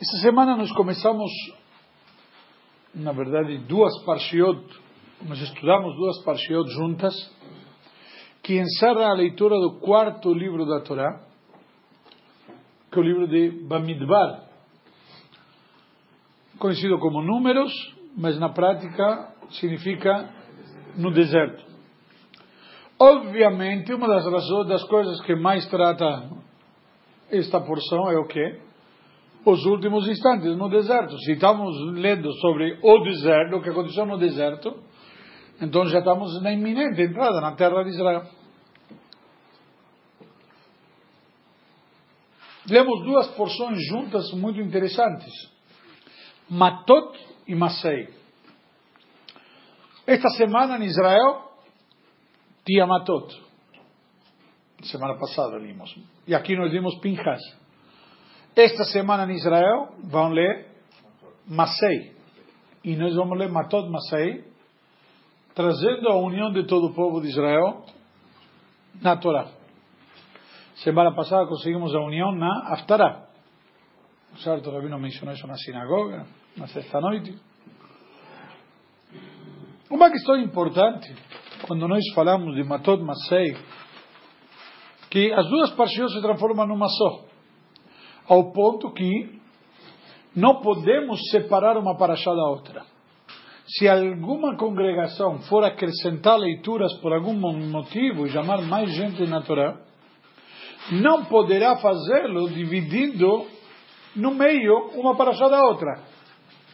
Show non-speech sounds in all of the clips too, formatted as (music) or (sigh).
Esta semana nós começamos, na verdade, duas parshiot, nós estudamos duas parshiot juntas, que encerra a leitura do quarto livro da Torá, que é o livro de Bamidbar, conhecido como Números, mas na prática significa no deserto. Obviamente, uma das das coisas que mais trata esta porção é o que? Os últimos instantes no deserto. Se estamos lendo sobre o deserto, o que aconteceu no deserto, então já estamos na iminente entrada na terra de Israel. Lemos duas porções juntas muito interessantes. Matot e Masei. Esta semana em Israel tinha Matot. Semana passada limos. E aqui nós vimos Pinchas. Esta semana em Israel vão ler Masei. E nós vamos ler Matot Masei, trazendo a união de todo o povo de Israel na Torá. Semana passada conseguimos a união na. Certo, o Rabino mencionou isso na sinagoga, na sexta-noite. Uma questão importante, quando nós falamos de Matot Masei, que as duas partes se transformam numa só ao ponto que não podemos separar uma paraxá da outra. Se alguma congregação for acrescentar leituras por algum motivo e chamar mais gente na Torá, não poderá fazê-lo dividindo no meio uma paraxá da outra.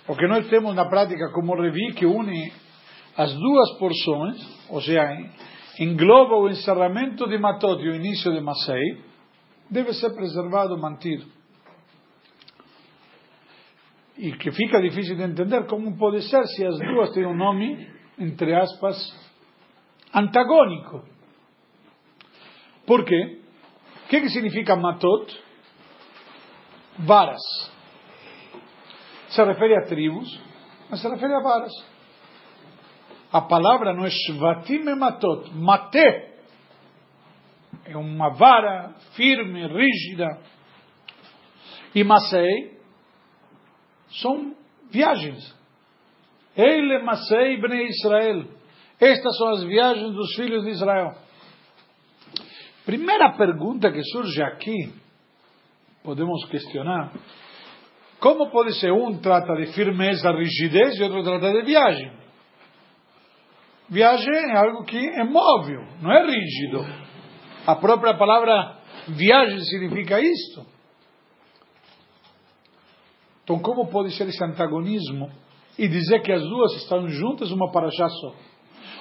Porque nós temos na prática como Revi que une as duas porções, ou seja, engloba o encerramento de Matot e o início de Masei, deve ser preservado, mantido e que fica difícil de entender como pode ser se as duas têm um nome, entre aspas, antagônico. Por quê? O que, que significa matot? Varas. Se refere a tribos, mas se refere a varas. A palavra não é shvatim e matot, mate. É uma vara firme, rígida. E masei são viagens. Eile Masei Bnei Israel. Estas são as viagens dos filhos de Israel. Primeira pergunta que surge aqui, podemos questionar, como pode ser um trata de firmeza, rigidez e outro trata de viagem? Viagem é algo que é móvel, não é rígido. A própria palavra viagem significa isto. Então, como pode ser esse antagonismo e dizer que as duas estão juntas uma paraxá só?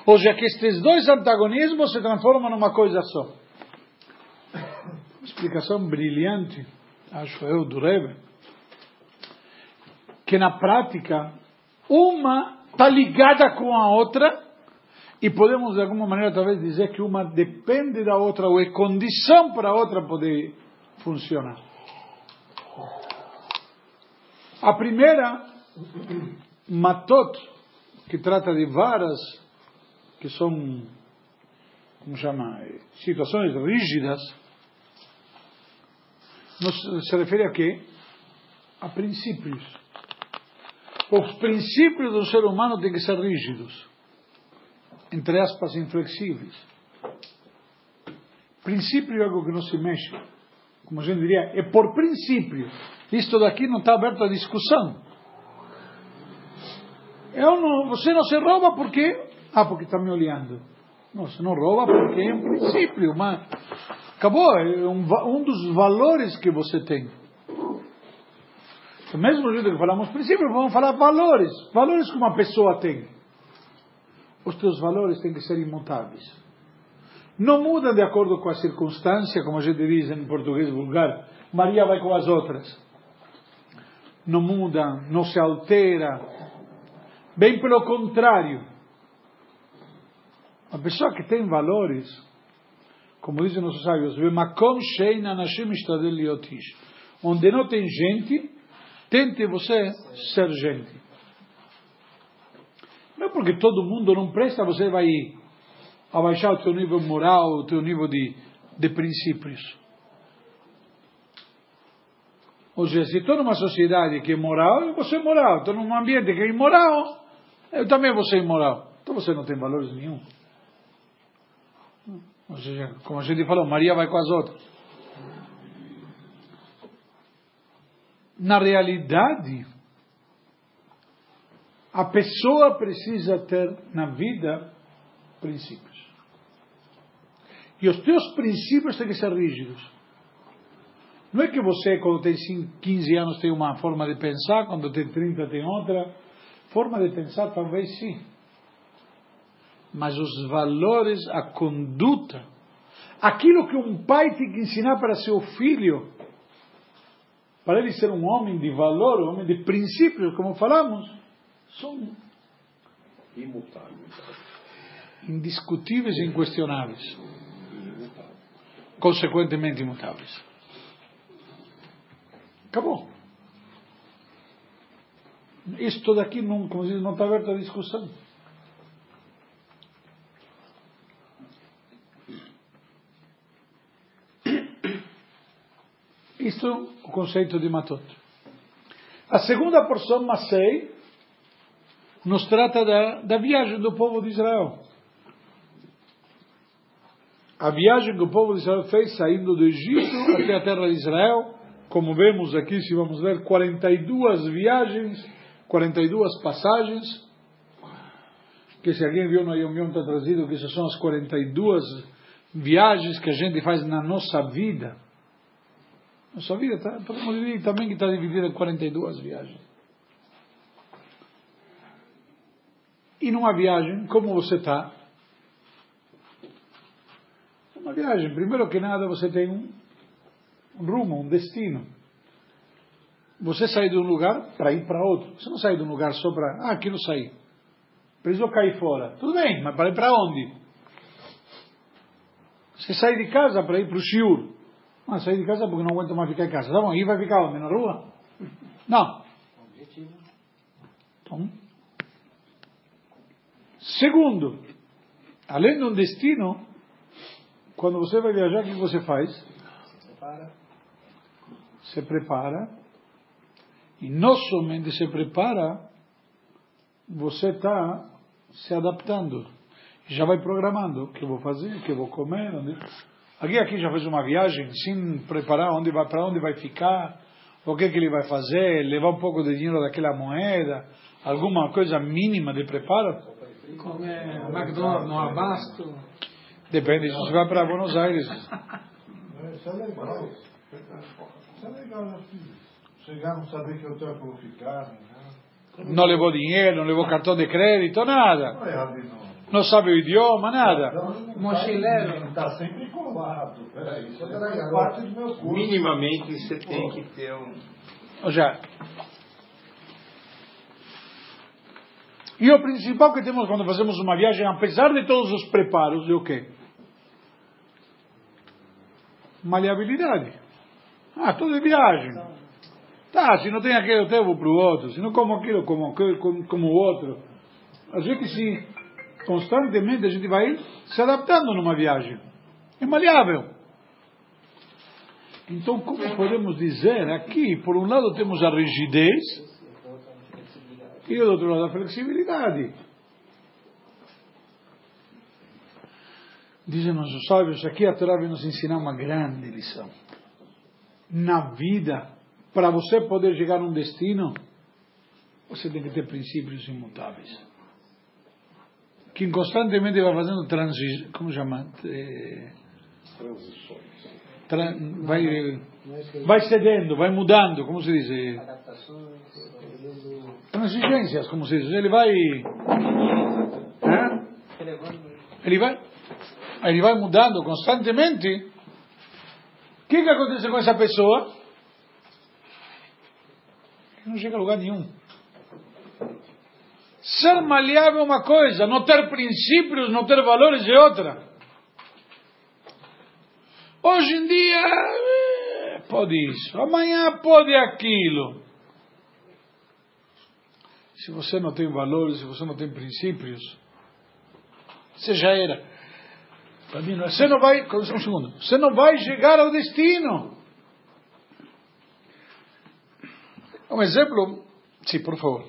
Ou seja, que estes dois antagonismos se transformam numa coisa só. Uma explicação brilhante, acho eu, do Rebbe, que na prática uma está ligada com a outra e podemos de alguma maneira talvez dizer que uma depende da outra ou é condição para a outra poder funcionar. A primeira, Matot, que trata de varas, que são, como chama, situações rígidas, nos, se refere a quê? A princípios. Os princípios do ser humano têm que ser rígidos, entre aspas, inflexíveis. Princípio é algo que não se mexe, como a gente diria, é por princípio. Isto daqui não está aberto à discussão. Eu não, você não se rouba porque. Ah, porque está me olhando. Não, você não rouba porque é um princípio, mas acabou, é um, um dos valores que você tem. Do mesmo jeito que falamos princípios, vamos falar valores. Valores que uma pessoa tem. Os teus valores têm que ser imutáveis. Não mudam de acordo com a circunstância, como a gente diz em português vulgar. Maria vai com as outras não muda, não se altera. Bem pelo contrário. A pessoa que tem valores, como dizem nossos sábios, onde não tem gente, tente você ser gente. Não é porque todo mundo não presta, você vai abaixar o teu nível moral, o teu nível de, de princípios. Ou seja, se estou numa sociedade que é moral, eu vou ser moral. Estou num ambiente que é imoral, eu também vou ser imoral. Então você não tem valores nenhum. Ou seja, como a gente falou, Maria vai com as outras. Na realidade, a pessoa precisa ter na vida princípios. E os teus princípios têm que ser rígidos. Não é que você, quando tem 15 anos, tem uma forma de pensar, quando tem 30 tem outra. Forma de pensar, talvez sim. Mas os valores, a conduta, aquilo que um pai tem que ensinar para seu filho, para ele ser um homem de valor, um homem de princípios, como falamos, são imutáveis, indiscutíveis e inquestionáveis. Consequentemente imutáveis. Acabou. Isto daqui não, como diz, não está aberto a discussão. Isto é o conceito de Matot. A segunda porção, Masei, nos trata da, da viagem do povo de Israel. A viagem que o povo de Israel fez saindo do Egito até a terra de Israel como vemos aqui, se vamos ver, 42 viagens, 42 passagens, que se alguém viu no Yom está trazido que essas são as 42 viagens que a gente faz na nossa vida. Nossa vida, tá, podemos dizer também que está dividida em 42 viagens. E numa viagem, como você está? Uma viagem, primeiro que nada, você tem um rumo, um destino. Você sai de um lugar para ir para outro. Você não sai de um lugar só para, ah, aqui não saí. Preciso cair fora. Tudo bem, mas para ir para onde? Você sai de casa para ir para o Shiur. Ah, sair de casa porque não aguento mais ficar em casa. Tá bom, e vai ficar onde? Na rua? Não. Então, segundo, além de um destino, quando você vai viajar, o que você faz? Se prepara, e não somente se prepara, você está se adaptando. Já vai programando o que vou fazer, o que vou comer. Onde... Aqui, aqui já fez uma viagem sem preparar onde vai, para onde vai ficar, o que, que ele vai fazer, levar um pouco de dinheiro daquela moeda, alguma coisa mínima de preparo. Comer McDonald's no abasto. Depende, se você vai para Buenos Aires. Isso é legal. Né, não saber que hotel vou ficar, né? Não levou dinheiro, não levou cartão de crédito, nada. Não é ali, não. Não sabe o idioma, nada. Mochileiro. Está sempre colado. Peraí, isso é parte do meu curso. Minimamente você tem que ter um. Ou seja, e o principal que temos quando fazemos uma viagem, apesar de todos os preparos, é o quê? Maleabilidade. Ah, estou de viagem. Tá, se não tem aquele eu vou para o outro. Se não como aquilo, como, como, como o outro. A gente se, constantemente, a gente vai se adaptando numa viagem. É maleável. Então, como podemos dizer aqui, por um lado temos a rigidez e do outro lado a flexibilidade. Dizem nossos sábios, aqui a Torá vem nos ensinar uma grande lição na vida, para você poder chegar a um destino, você tem que ter princípios imutáveis. Que constantemente vai fazendo transições, como chama? É, Transições. Tra, vai, vai cedendo, vai mudando, como se diz? Transigências, como se diz. Ele vai. Ele vai. Ele vai mudando constantemente o que, que acontece com essa pessoa? Não chega a lugar nenhum. Ser maleável é uma coisa, não ter princípios, não ter valores é outra. Hoje em dia, eh, pode isso, amanhã pode aquilo. Se você não tem valores, se você não tem princípios, você já era. Você não vai, um segundo, você não vai chegar ao destino. Um exemplo, sim, por favor.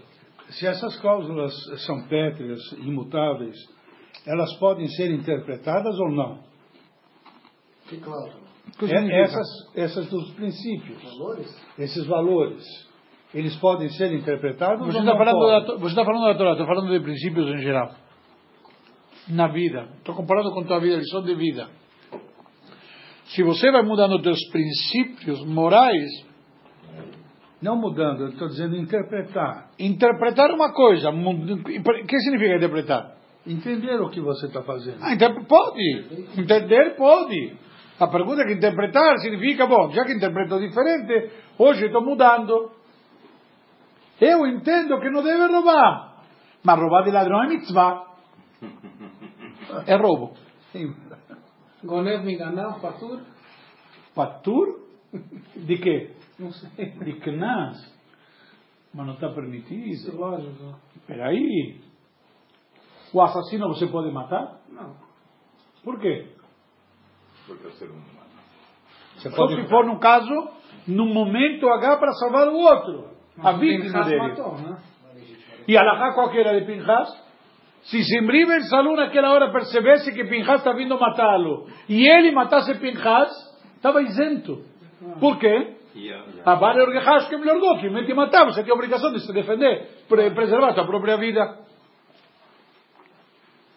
Se essas cláusulas são pétreas, imutáveis, elas podem ser interpretadas ou não? Que cláusula? É- essas, essas dos princípios, Valores? esses valores, eles podem ser interpretados Você ou está não falando, podem? da, você está falando da Torá, estou falando de princípios em geral. Na vida. Estou comparando com tua vida, lição de vida. Se você vai mudando teus princípios morais, Não mudando, eu estou dizendo interpretar. interpretar uma coisa, o que significa interpretar? Entender o que você está fazendo. Ah, inter- pode. Entender pode. A pergunta é que interpretar significa, bom, já que interpreto diferente, hoje estou mudando. Eu entendo que não deve roubar. Mas roubar de ladrão é mitzvah. (laughs) É roubo. Sim. Gonev me enganar, fatura? Patur? De quê? Não sei. De knas. Mas não está Isso, permitido. lógico. Espera aí. O assassino você pode matar? Não. Por quê? Porque é o ser humano. Você Só pode, se for no caso, no momento H para salvar o outro. A Mas o vítima dele. matou, né? E Alahá qual que era de Pinhas? Se Simri Ben Salum naquela hora percebesse que Pinhas está vindo matá-lo e ele matasse Pinhas, estava isento. Por quê? E a, A Vale Orgehash que me largou, que me matava, você tem a obrigação de se defender, pre preservar sua própria vida.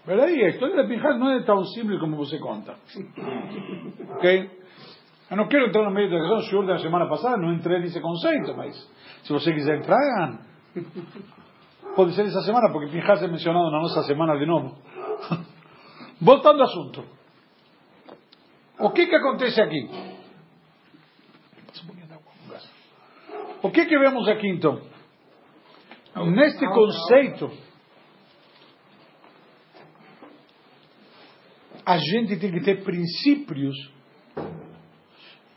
Peraí, a história de Pinhas não é tão simples como você conta. (laughs) ok? Eu não quero entrar no meio da questão, o senhor da semana passada não entrei nesse conceito, mas se você quiser entrar, pode ser essa semana, porque Pinhas é mencionado na nossa semana de novo. (laughs) Voltando ao assunto. O que que acontece aqui? O que que vemos aqui então? Neste conceito, a gente tem que ter princípios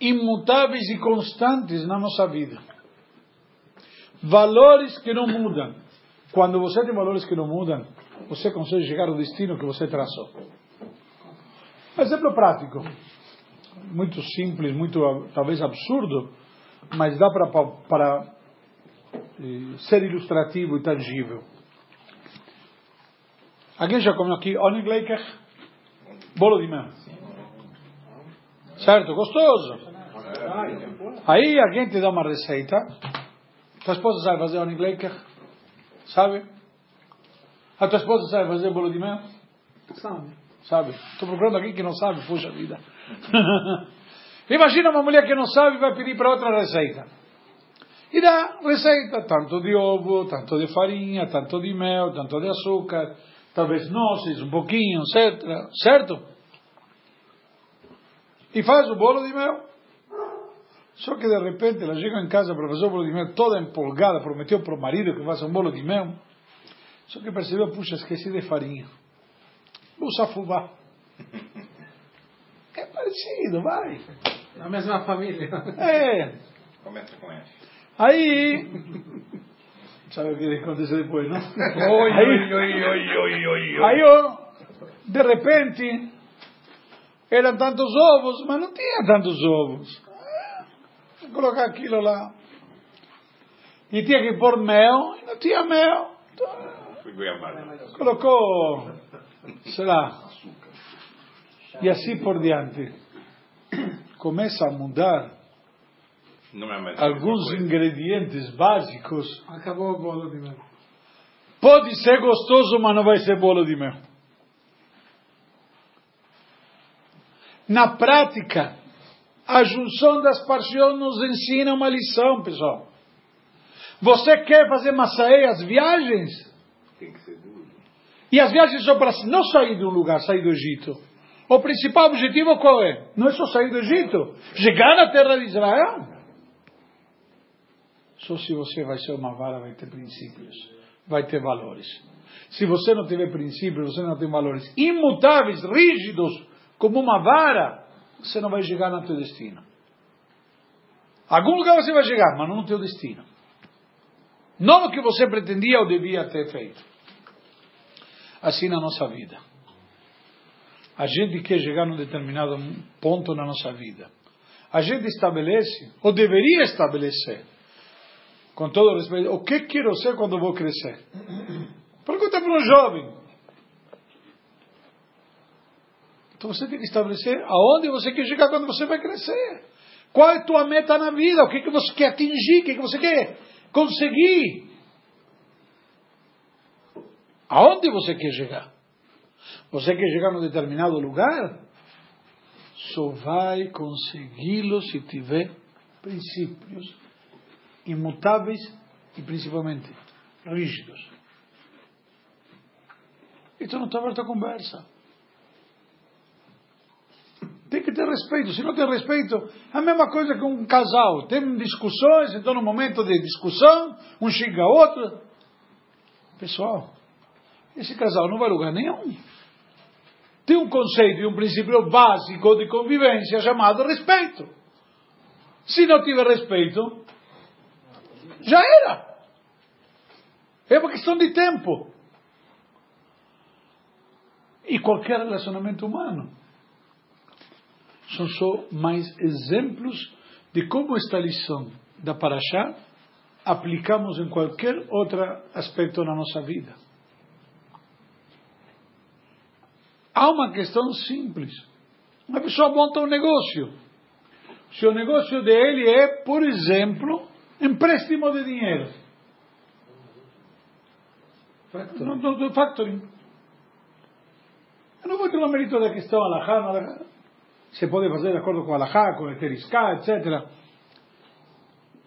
imutáveis e constantes na nossa vida. Valores que não mudam. Quando você tem valores que não mudam, você consegue chegar ao destino que você traçou. Exemplo prático. Muito simples, muito talvez absurdo, mas dá para, para eh, ser ilustrativo e tangível. Alguém já comeu aqui Onigleiker? Bolo de mel. Certo? Gostoso. Aí alguém te dá uma receita. Tua esposa sabe fazer Onigleiker? Sabe? A tua esposa sabe fazer bolo de mel? Sabe? Sabe? Estou procurando alguém que não sabe, puxa vida. (laughs) Imagina uma mulher que não sabe e vai pedir para outra receita. E dá receita, tanto de ovo, tanto de farinha, tanto de mel, tanto de açúcar, talvez nozes, um pouquinho, etc. Certo? E faz o bolo de mel. Só que de repente ela chega em casa para fazer o bolo de mel toda empolgada, prometeu para o marido que faça um bolo de (laughs) mel. (laughs) Só que percebeu, puxa, esqueci de farinha. Vou usar fubá. É parecido, vai. Na mesma família. É. começa com F. Aí. Sabe o que aconteceu depois, não? Oi, aí, oi, oi, oi, oi, oi. aí, ó, de repente, eram tantos ovos, mas não tinha tantos ovos. Colocar aquilo lá. E tinha que pôr mel, e não tinha mel. Goiabada. Colocou, sei lá. E assim por diante. Começa a mudar Não é alguns ingredientes básicos. Acabou o bolo de mel. Pode ser gostoso, mas não vai ser bolo de mel. Na prática, a junção das paixões nos ensina uma lição, pessoal. Você quer fazer maçaê as viagens? Tem que ser duro. E as viagens são para não sair de um lugar, sair do Egito. O principal objetivo qual é? Não é só sair do Egito, chegar na terra de Israel. Só se você vai ser uma vara, vai ter princípios, vai ter valores. Se você não tiver princípios, você não tem valores imutáveis, rígidos, como uma vara, você não vai chegar no teu destino. Algum lugar você vai chegar, mas não no teu destino. Não no que você pretendia ou devia ter feito. Assim na nossa vida. A gente quer chegar num determinado ponto na nossa vida. A gente estabelece, ou deveria estabelecer, com todo respeito, o que quero ser quando vou crescer? Pergunta para um jovem. Então você tem que estabelecer aonde você quer chegar quando você vai crescer. Qual é a tua meta na vida? O que, que você quer atingir? O que, que você quer conseguir? Aonde você quer chegar? Você quer chegar num determinado lugar? Só vai consegui-lo se tiver princípios imutáveis e principalmente rígidos. Então não está aberto a conversa. Tem que ter respeito. Se não tem respeito, a mesma coisa que um casal. Tem discussões, então no momento de discussão, um xinga outro. Pessoal, esse casal não vai lugar nenhum. Tem um conceito e um princípio básico de convivência chamado respeito. Se não tiver respeito, já era. É uma questão de tempo. E qualquer relacionamento humano são só mais exemplos de como esta lição da Paraxá aplicamos em qualquer outro aspecto na nossa vida. Há uma questão simples. Uma pessoa monta um negócio. Se o negócio dele é, por exemplo, empréstimo de dinheiro. Factoring. Não, não, factoring. Eu não vou ter o mérito da questão alahá, Se pode fazer de acordo com alahá, com eteriská, etc.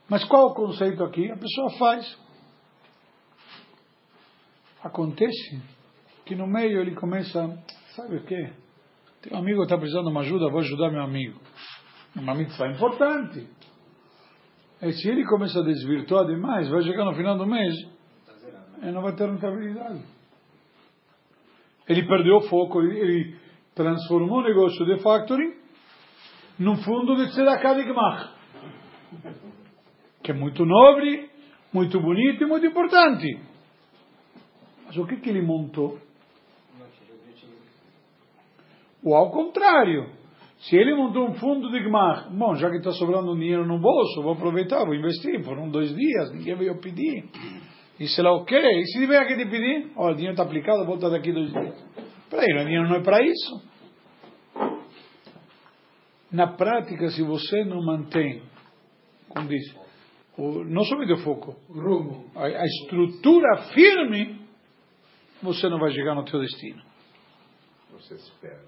Mas qual o conceito aqui? A pessoa faz. Acontece que no meio ele começa, sabe o quê? Tem um amigo que está precisando de uma ajuda, vou ajudar meu amigo. Uma mitzvah importante. E se ele começa a desvirtuar demais, vai chegar no final do mês, ele não vai ter rentabilidade. Ele perdeu o foco, ele transformou o negócio de factoring num fundo de tzedakah de Gmach. Que é muito nobre, muito bonito e muito importante. Mas o que, que ele montou? Ou ao contrário, se ele montou um fundo de Gmach, bom, já que está sobrando dinheiro no bolso, vou aproveitar, vou investir, foram dois dias, ninguém veio pedir. E sei lá o quê? E se tiver aqui te pedir? Oh, o dinheiro está aplicado, volta daqui dois dias. Peraí, o dinheiro não é para isso. Na prática, se você não mantém, como diz, o, não somente o foco, rumo, a, a estrutura firme, você não vai chegar no teu destino. Você se perde.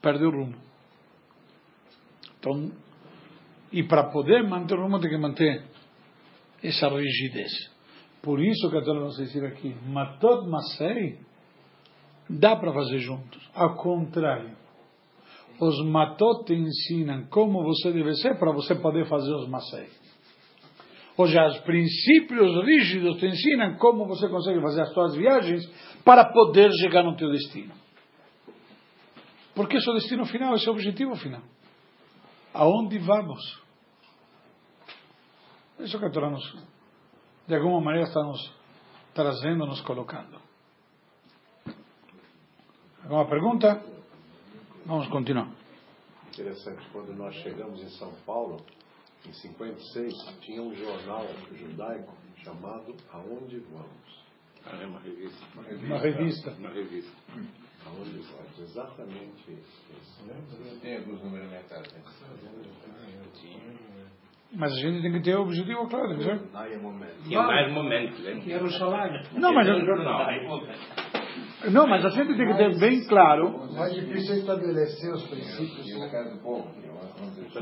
Perde o rumo. Então, e para poder manter o rumo tem que manter essa rigidez. Por isso que a Torá nos diz aqui, Matot Masei, dá para fazer juntos. Ao contrário, os Matot te ensinam como você deve ser para você poder fazer os Masei. Ou seja, os princípios rígidos te ensinam como você consegue fazer as suas viagens para poder chegar no teu destino. Porque esse é o destino final, esse é o objetivo final. Aonde vamos? Isso que a Torá nos, de alguma maneira está nos trazendo, nos colocando. Alguma pergunta? Vamos continuar. Interessante, quando nós chegamos em São Paulo, em 56, tinha um jornal judaico chamado Aonde Vamos? Ah, é uma revista. Uma revista. Uma revista. Uma revista. Aonde Vamos? Exatamente isso. Tem alguns números na minha casa. Mas a gente tem que ter o objetivo claro, né? Tinha mais momentos, né? Jerusalém. Não, mas um jornal. Não, mas a gente tem que ter bem claro. O mais difícil é estabelecer os princípios. Na casa do povo.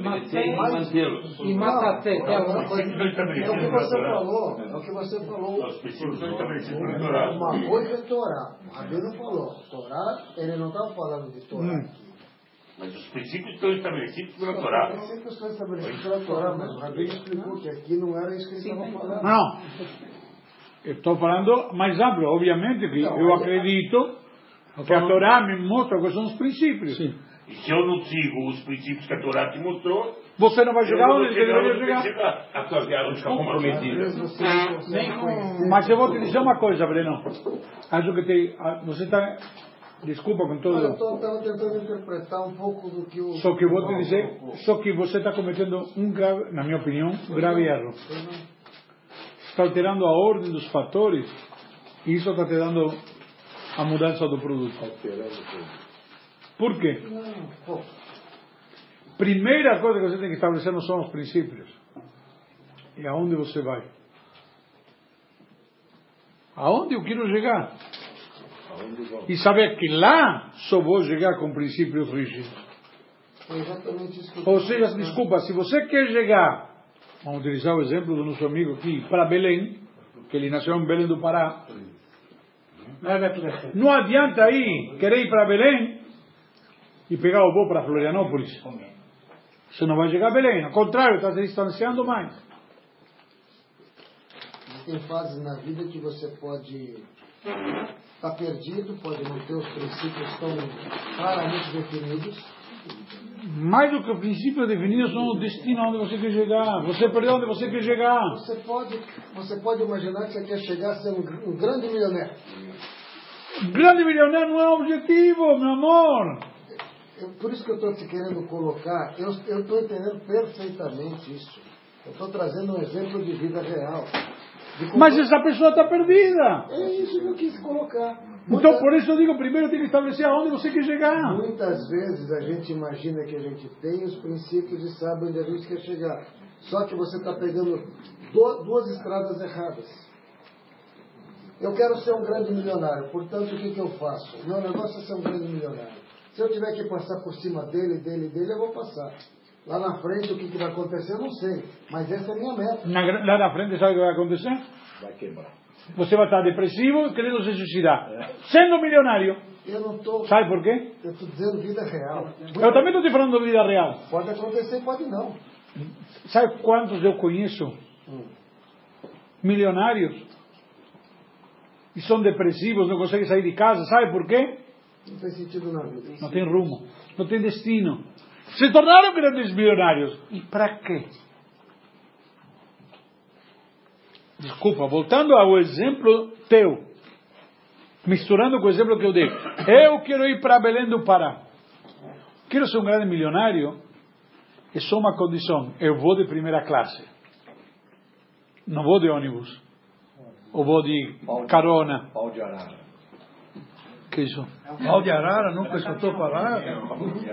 Matei e mantê-los. e que é o é o que você falou. É o que você falou. Os princípios são estabelecidos pela Torá. Uma coisa é Torá. Rabino não falou. Torá, ele não estava falando de Torá. Hum. Mas os princípios estão estabelecidos pela Os Torá. princípios estão estabelecidos pela Torá, mas o Rabino explicou que aqui não era isso que ele estava falando. Não. Eu estou falando mais amplo, obviamente, que eu acredito que a Torá me mostra quais são os princípios. E se eu não sigo os princípios que a Torá te mostrou, Você não vai eu chegar não vou onde você deveria chegar. chegar. A tua viagem fica comprometida. Não. Mas eu vou te dizer uma coisa, Breno. Acho que te, ah, você está. Desculpa com Eu todo. estava tentando interpretar um pouco do que o. Só que eu vou te dizer, só que você está cometendo um grave, na minha opinião, um grave erro. Está alterando a ordem dos fatores e isso está te dando a mudança do produto. Por quê? Primeira coisa que você tem que estabelecer não são os princípios. É aonde você vai. Aonde eu quero chegar. E saber que lá só vou chegar com princípios rígidos. Ou seja, desculpa, se você quer chegar, vamos utilizar o exemplo do nosso amigo aqui, para Belém, que ele nasceu em Belém do Pará, não adianta aí querer ir para Belém e pegar o voo para Florianópolis. Você não vai chegar a Belém, ao contrário, está se distanciando mais. Tem fases na vida que você pode estar perdido, pode não ter os princípios tão claramente definidos. Mais do que o princípio definido são o destino onde você quer chegar. Você perdeu onde você quer chegar. Você pode, você pode imaginar que você quer chegar a ser um, um grande milionário. Grande milionário não é o objetivo, meu amor. Eu- por isso que eu estou te querendo colocar, eu estou entendendo perfeitamente isso. Eu estou trazendo um exemplo de vida real. De como- Mas essa pessoa está perdida. É isso que eu quis colocar. Então, por isso eu digo, primeiro tem que estabelecer aonde você quer chegar. Muitas vezes a gente imagina que a gente tem os princípios e sabe onde a gente quer chegar. Só que você está pegando do- duas estradas erradas. Eu quero ser um grande milionário, portanto, o que, que eu faço? Meu negócio é ser um grande milionário. Se eu tiver que passar por cima dele, dele, dele, eu vou passar. Lá na frente, o que, que vai acontecer, eu não sei. Mas essa é a minha meta. Na lá na frente, sabe o que vai acontecer? Vai quebrar. Você vai estar depressivo querendo se suicidar. Sendo milionário. Eu não estou. Sabe por quê? Eu estou dizendo vida real. Eu também estou te falando vida real. Pode acontecer, pode não. Sabe quantos eu conheço? Hum. Milionários. E são depressivos, não conseguem sair de casa. Sabe por quê? Não tem sentido na vida. Não tem rumo. Não tem destino. Se tornaram grandes milionários. E para quê? Desculpa, voltando ao exemplo teu. Misturando com o exemplo que eu dei. Eu quero ir para Belém do Pará. Quero ser um grande milionário. É só uma condição. Eu vou de primeira classe. Não vou de ônibus. Ou vou de carona. Pau de arara. Que isso? Pau de arara, nunca escutou falar?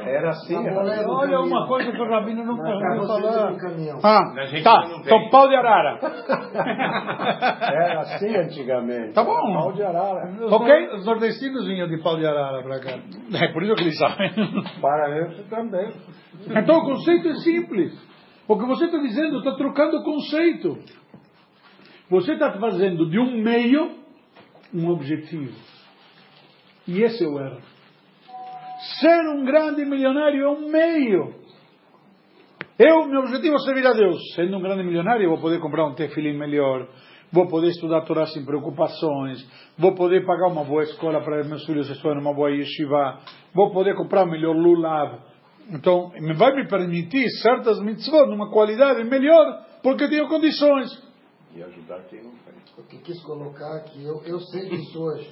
Era assim. Do Olha caminhão. uma coisa que o Rabino nunca ouviu falar. caminhão. Ah, tá. Então, pau de arara. (laughs) Era assim antigamente. Tá bom. Pau de arara. Ok? Os nordestinos vinham de pau de arara pra cá. É por isso que eles sabem. Paraense também. Então o conceito é simples. O que você está dizendo está trocando o conceito. Você está fazendo de um meio um objetivo. E esse é o erro. Ser um grande milionário é um meio. Eu, meu objetivo é servir a Deus. Sendo um grande milionário, eu vou poder comprar um tefilim melhor, vou poder estudar Torá sem preocupações, vou poder pagar uma boa escola para meus filhos estudarem numa boa yeshiva, vou poder comprar melhor lulav. Então, vai me permitir certas mitzvot numa qualidade melhor, porque tenho condições. E ajudar quem não tem. O que quis colocar aqui, eu, eu sei disso hoje,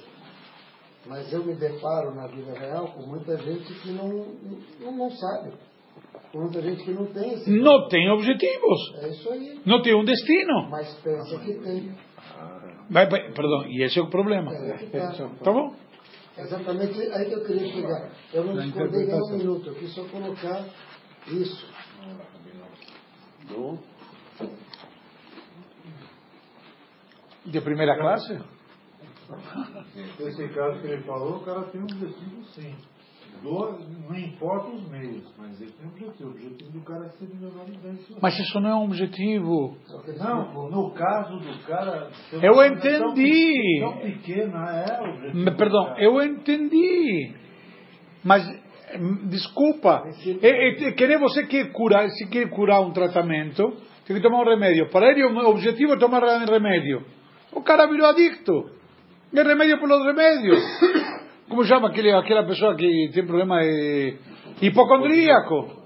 mas eu me deparo na vida real com muita gente que não, não, não sabe. Com muita gente que não tem esse. Não tem objetivos, É isso aí. não tem um destino. Mas pensa que tem. Vai, vai, perdão, e esse é o problema. É que tá. Tá bom? Exatamente aí que eu queria chegar. Eu não discordei nem um minuto, eu quis só colocar isso. Do De primeira classe? Nesse caso que ele falou, o cara tem um objetivo sim. Do- não importa os meios, mas ele tem um objetivo. O objetivo do cara é ser milionário sucedido. Mas isso não é um objetivo. Não, no caso do cara. Eu entendi. Tão, pe- tão pequena é o objetivo. Perdão, eu entendi. Mas, desculpa, é, é, querer você quer curar, se quer curar um tratamento, tem que tomar um remédio. Para ele, o objetivo é tomar remédio. O cara virou adicto. É remédio pelos remédios. Como chama aquela pessoa que tem problema eh, hipocondríaco?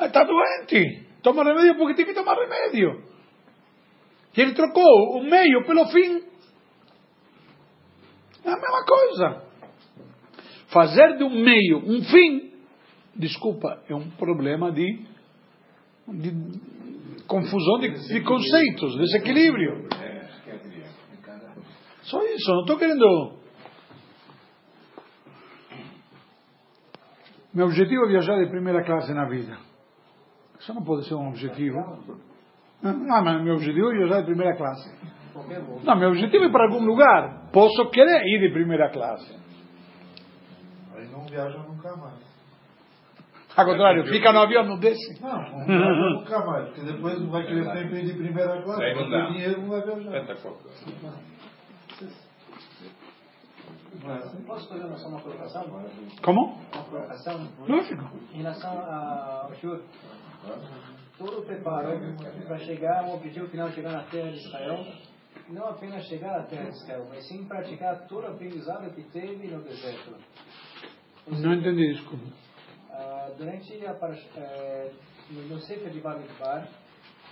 Está doente. Toma remédio porque tem que tomar remédio. E ele trocou o meio pelo fim. É a mesma coisa. Fazer de um meio um fim, desculpa, é um problema de, de confusão de, de conceitos, desequilíbrio. Só isso, não estou querendo. Meu objetivo é viajar de primeira classe na vida. Isso não pode ser um objetivo. Não, mas meu objetivo é viajar de primeira classe. Não, meu objetivo é para algum lugar. Posso querer ir de primeira classe. Aí não viaja nunca mais. Ao contrário, fica no avião, não desce. Não, não viaja nunca mais, porque depois não vai querer sempre ir de primeira classe, dá. tem dinheiro, não vai viajar. Não é? Posso fazer só uma colocação? Como? Uma colocação Lógico. em relação ao Shur. Todo o preparo para chegar ao objetivo final, chegar na terra de Israel, não apenas chegar à terra de Israel, mas sim praticar todo o aprendizado que teve no deserto. Ou Não seja, entendi, desculpa. ah, durante a eh, no, Sefer de Bamidbar,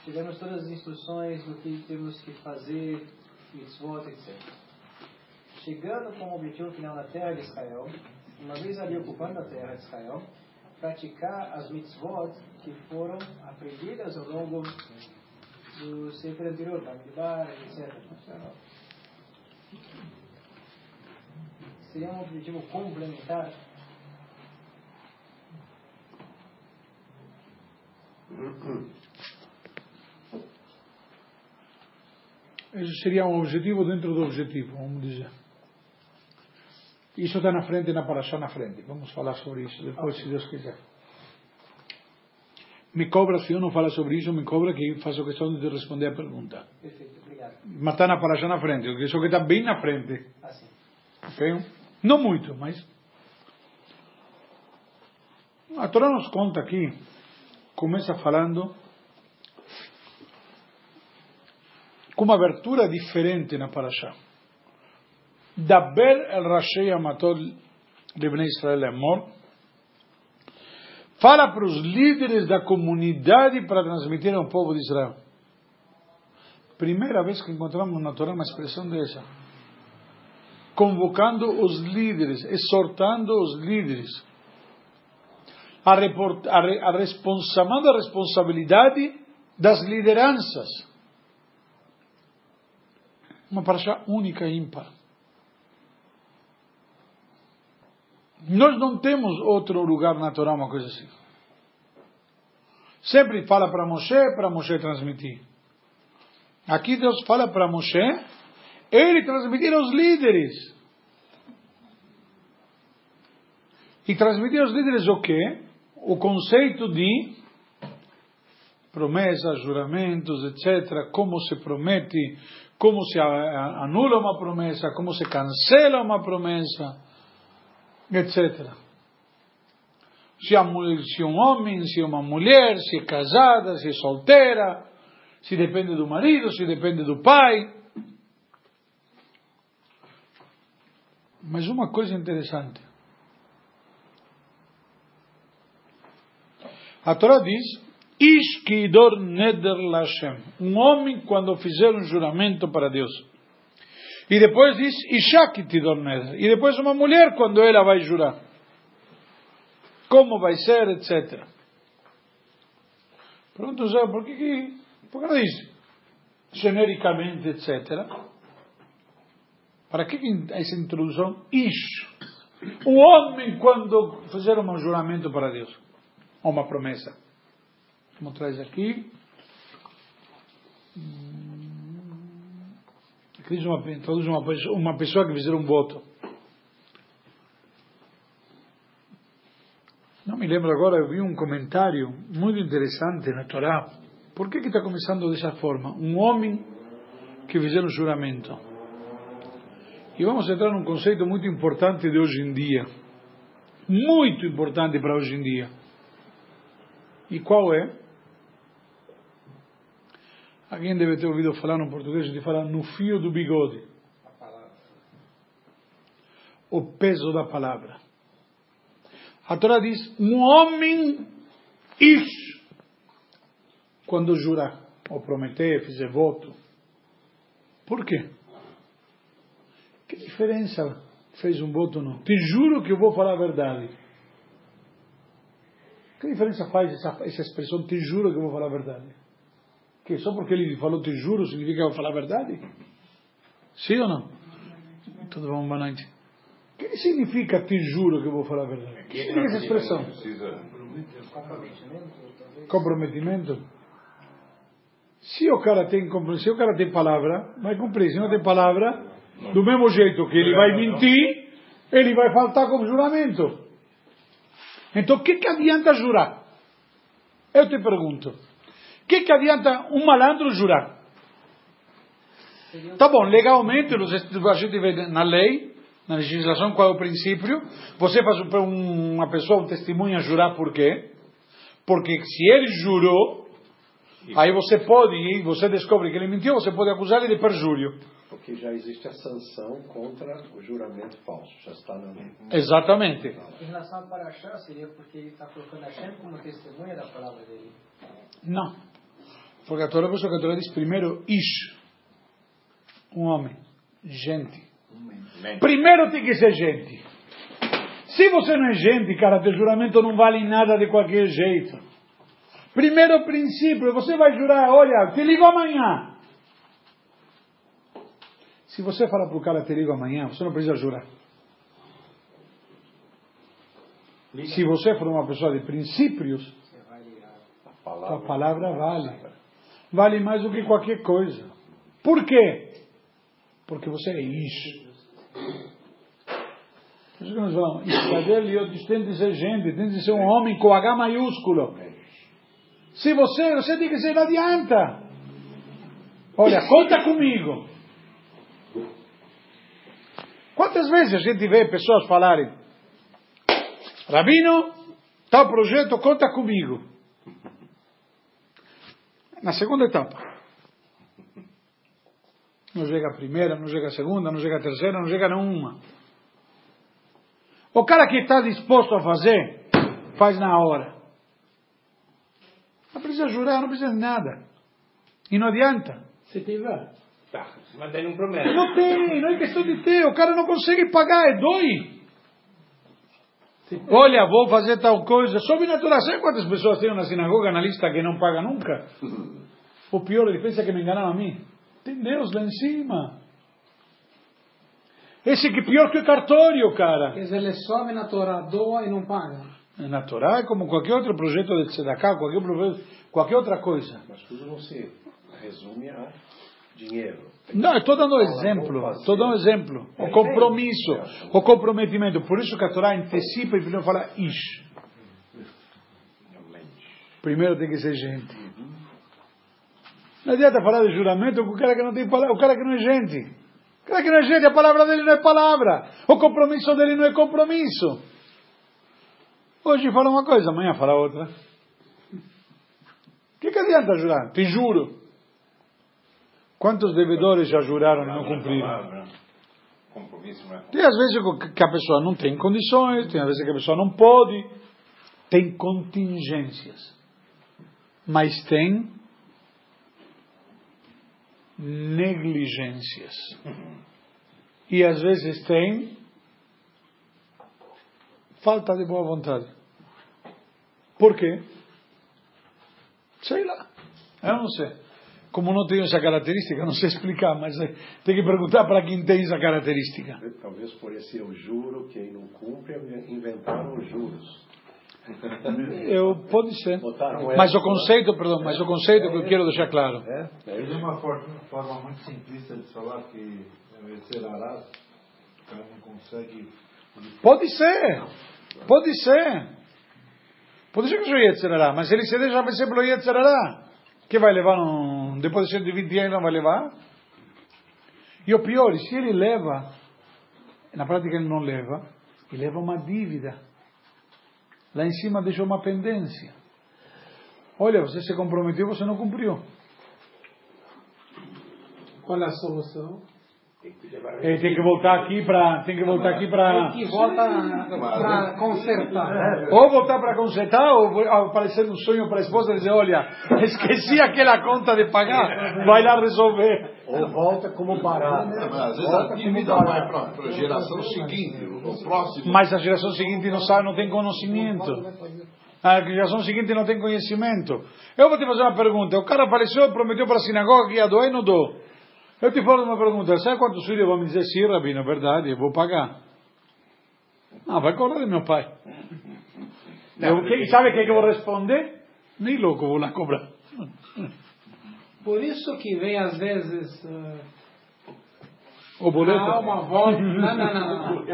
tivemos todas as instruções do que temos que fazer, mitzvot, etc. Chegando como objetivo final na terra de Israel, uma vez ali ocupando a terra de Israel, praticar as mitzvot que foram aprendidas ao longo do Sefer anterior, Bamidbar, etc. Seria um objetivo complementar seria um objetivo dentro do objetivo, vamos dizer. Isso está na frente, na paraxá na frente. Vamos falar sobre isso depois, se Deus quiser. Me cobra, se eu não falar sobre isso, me cobra que faço questão de responder a pergunta. Perfeito, obrigado. Mas está na paraxá na frente, porque isso que está bem na frente. Assim. Ok? Não muito, mas. A Torá nos conta aqui, começa falando com uma abertura diferente na Parashá. El Rashei Amatol de Bnei Israel Amor. Fala para os líderes da comunidade para transmitir ao povo de Israel. Primeira vez que encontramos na Torá uma expressão dessa convocando os líderes, exortando os líderes a, report, a, a respons, chamando a responsabilidade das lideranças. Uma paraxá única e ímpar. Nós não temos outro lugar na Torá, uma coisa assim. Sempre fala para Moshe, para Moshe transmitir. Aqui Deus fala para Moshe, ele transmitir aos líderes. E transmitir aos líderes o quê? O conceito de promessas, juramentos, etc. Como se promete, como se anula uma promessa, como se cancela uma promessa, etc. Se, a, se um homem, se uma mulher, se é casada, se é solteira, se depende do marido, se depende do pai. Mas uma coisa interessante. A Torá diz: Ishkidor neder lashem. Um homem quando fizer um juramento para Deus. E depois diz Ishakitidor neder. E depois uma mulher quando ela vai jurar. Como vai ser, etc. Pronto, Zé, por que, por que não diz genericamente, etc. Para que essa introdução? Ish. O homem quando fizer um juramento para Deus ou uma promessa. Como traz aqui. Diz uma, traduz uma, uma pessoa que fizer um voto. Não me lembro agora, eu vi um comentário muito interessante na Torá. Por que está começando dessa forma? Um homem que fizer um juramento. E vamos entrar num conceito muito importante de hoje em dia. Muito importante para hoje em dia. E qual é? Alguém deve ter ouvido falar no português, a gente fala no fio do bigode. O peso da palavra. A Torá diz, um homem ish, quando jurar, ou prometer, fizer voto. Por quê? Que diferença fez um voto ou não? Te juro que eu vou falar a verdade. Que diferença faz essa, essa expressão, te juro que eu vou falar a verdade? Que só porque ele falou te juro significa que eu vou falar a verdade? Sim ou não? Tudo bom, boa noite. O que significa te juro que eu vou falar a verdade? O que significa essa expressão? Comprometimento? Se o cara tem se o cara tem palavra, vai cumprir. Se não tem palavra, do mesmo jeito que ele vai mentir, ele vai faltar com juramento. Então, o que, que adianta jurar? Eu te pergunto. O que, que adianta um malandro jurar? Tá bom, legalmente, a gente vê na lei, na legislação, qual é o princípio. Você faz para um- uma pessoa, um testemunha, jurar por quê? Porque se ele jurou, aí você pode, e você descobre que ele mentiu, você pode acusar ele de perjúrio. Porque já existe a sanção contra o juramento falso, já está na lei. Exatamente. Em relação a Parashá, seria porque ele está colocando a Shem como testemunha da palavra dele. Não. Porque a Torá, por isso que a Torá diz primeiro Ish. Um homem. Gente. Primeiro tem que ser gente. Se você não é gente, cara, teu juramento não vale nada de qualquer jeito. Primeiro princípio, você vai jurar, olha, te ligo amanhã. Se você falar para o cara, te ligo amanhã, você não precisa jurar. Se você for uma pessoa de princípios. A a palavra, palavra vale. Vale mais do que qualquer coisa. Por quê? Porque você é isso. Por isso que tem de ser gente, tem de ser um homem com H maiúsculo. Se você, você tem que ser, não adianta. Olha, conta comigo. Quantas vezes a gente vê pessoas falarem, Rabino, tal projeto, conta comigo. Na segunda etapa. Não chega a primeira, não chega a segunda, não chega a terceira, não chega a nenhuma. O cara que está disposto a fazer, faz na hora. Não precisa jurar, não precisa de nada. E não adianta. Se tiver. Tá, mas daí não promete. Não tem, não é questão de ter. O cara não consegue pagar, é dói. Olha, vou fazer tal coisa. Sobrenatural. Sabe quantas pessoas tem na sinagoga na lista que não paga nunca? (laughs) O pior, ele pensa que me enganaram a mim. Tem Deus lá em cima. Esse que é pior que o cartório, cara. Quer dizer, ele sobe na Torá, doa e não paga. Na Torá é como qualquer outro projeto de tzedakah, qualquer, projeto- qualquer outra coisa. mas tudo não se resume a dinheiro. Não, eu estou dando exemplo. Estou dando exemplo. O compromisso, o comprometimento. Por isso que a Torá antecipa e primeiro fala ish. Primeiro tem que ser gente. Não adianta falar de juramento com o cara que não tem palavra, o cara que não é gente. O cara que não é gente, a palavra dele não é palavra. O compromisso dele não é compromisso. Hoje fala uma coisa, amanhã fala outra. O que, que adianta jurar? Te juro. Quantos devedores já juraram e não cumpriram? É? Tem às vezes que a pessoa não tem condições, tem às vezes que a pessoa não pode, tem contingências. Mas tem negligências. E às vezes tem falta de boa vontade. Por quê? Sei lá. Eu não sei. Como não tenho essa característica, não sei explicar, mas eh, tem que perguntar para quem tem essa característica. Talvez por esse eu juro, quem não cumpre, inventaram os juros. Eu, pode ser. Mas o conceito, perdão, mas o conceito que eu quero deixar claro. É, é Tem uma for- forma muito simplista de falar que é ser arado, o cara não consegue. Pode ser. Pode ser. Pode ser que seja Yetzerará, mas ele se deixa vencer pelo Yetzerará. Que vai levar um... Depois de 120 anos não vai levar? E o pior, se ele leva, na prática ele não leva, ele leva uma dívida. Lá em cima deixou uma pendência. Olha, você se comprometeu, você não cumpriu. Qual é a solução? Ele tem que voltar aqui para tem que voltar aqui para Que volta para consertar. ou voltar para consertar ou aparecer um sonho para a esposa e dizer, olha, esqueci aquela conta de pagar, vai lá resolver. Ou volta como barato. Às vezes a dívida vai para a geração seguinte, o próximo. Mas a geração seguinte não sabe, não tem conhecimento. A geração seguinte não tem conhecimento. Eu vou te fazer uma pergunta. O cara faleceu, prometeu para a sinagoga que ia doar e não dou. Eu te falo uma pergunta, sabe quantos filhos vão me dizer sim, Rabino, é verdade, eu vou pagar? Ah, vai cobrar do meu pai. Eu, que, sabe o que, que eu vou responder? Nem louco, vou lá cobrar. Por isso que vem às vezes eh, O boleto. a alma volta. Não, não, não. não.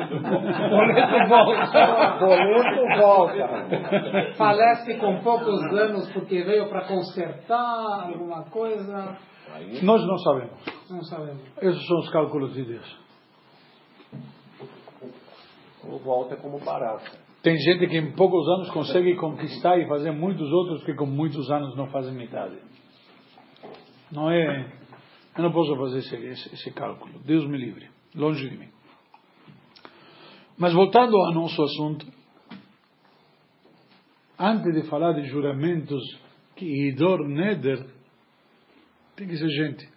boleto volta. Boleto volta. (laughs) Falece com poucos anos porque veio para consertar alguma coisa. Nós não sabemos. Não sabemos. Esses são os cálculos de Deus. O volta é como barato. Tem gente que em poucos anos consegue conquistar e fazer muitos outros que com muitos anos não fazem metade. Não é. Eu não posso fazer esse, esse, esse cálculo. Deus me livre. Longe de mim. Mas voltando ao nosso assunto, antes de falar de juramentos que idor neder, tem que ser gente.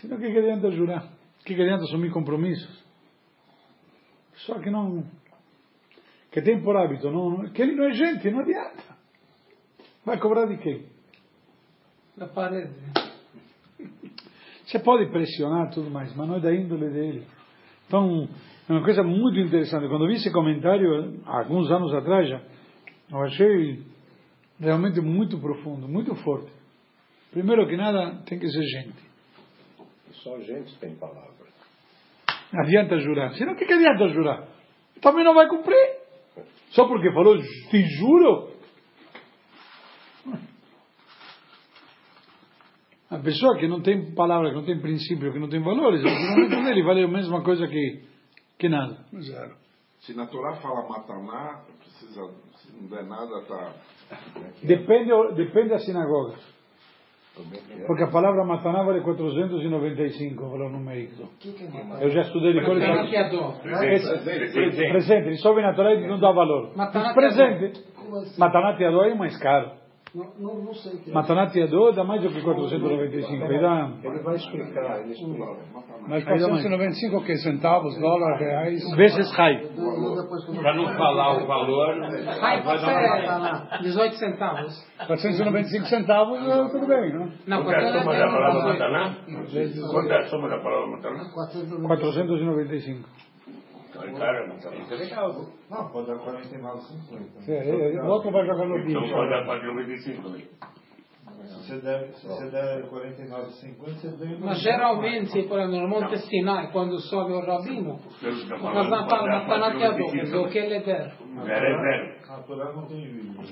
Senão o que, que adianta jurar? O que, que adianta assumir compromissos? Só que não. Que tem por hábito, não, que ele não é gente, não adianta. Vai cobrar de quem? Da parede. Você pode pressionar tudo mais, mas não é da índole dele. Então, é uma coisa muito interessante. Quando eu vi esse comentário, há alguns anos atrás já, eu achei realmente muito profundo, muito forte. Primeiro que nada, tem que ser gente. Só gente tem palavra. Adianta jurar. Senão, o que, que adianta jurar? Também não vai cumprir. Só porque falou, te juro. A pessoa que não tem palavra, que não tem princípio, que não tem valores, o juramento dele vale a mesma coisa que, que nada. Zero. Se na Torá fala mataná, precisa, se não der nada, tá. Depende, depende das sinagogas. Porque a palavra mataná vale 495 valor numérico. Eu já estudei de é. Esse- Presente, ele sobe na Torá e não dá valor. Presente. Mataná Teadó é mais caro. Não, não, não sei que é. Mataná Teadó dá mais do que 495. Aí dá, Ele vai explicar, ele explica. Mas 495 o quê? Centavos, dólares, reais? vezes Rai. Eu- Para não falar o valor, Ai, você é 18 centavos. 495 centavos, eh, tudo bem, não? Não, quanto é a soma da palavra 18. Mataná? Quanto é a soma da palavra Mataná? 490. 495. É legal. Não, pode dar 49,50. É, é, O outro vai jogar no Então bicho. pode dar 495 também. Se você der, se você der 49,50, você ganha. Mas geralmente, por exemplo, no Monte Sinai, quando sobe o rabino, não que é dó, quer 495 dizer, o que ele der. Zero é zero. A Torá não tem Bíblia.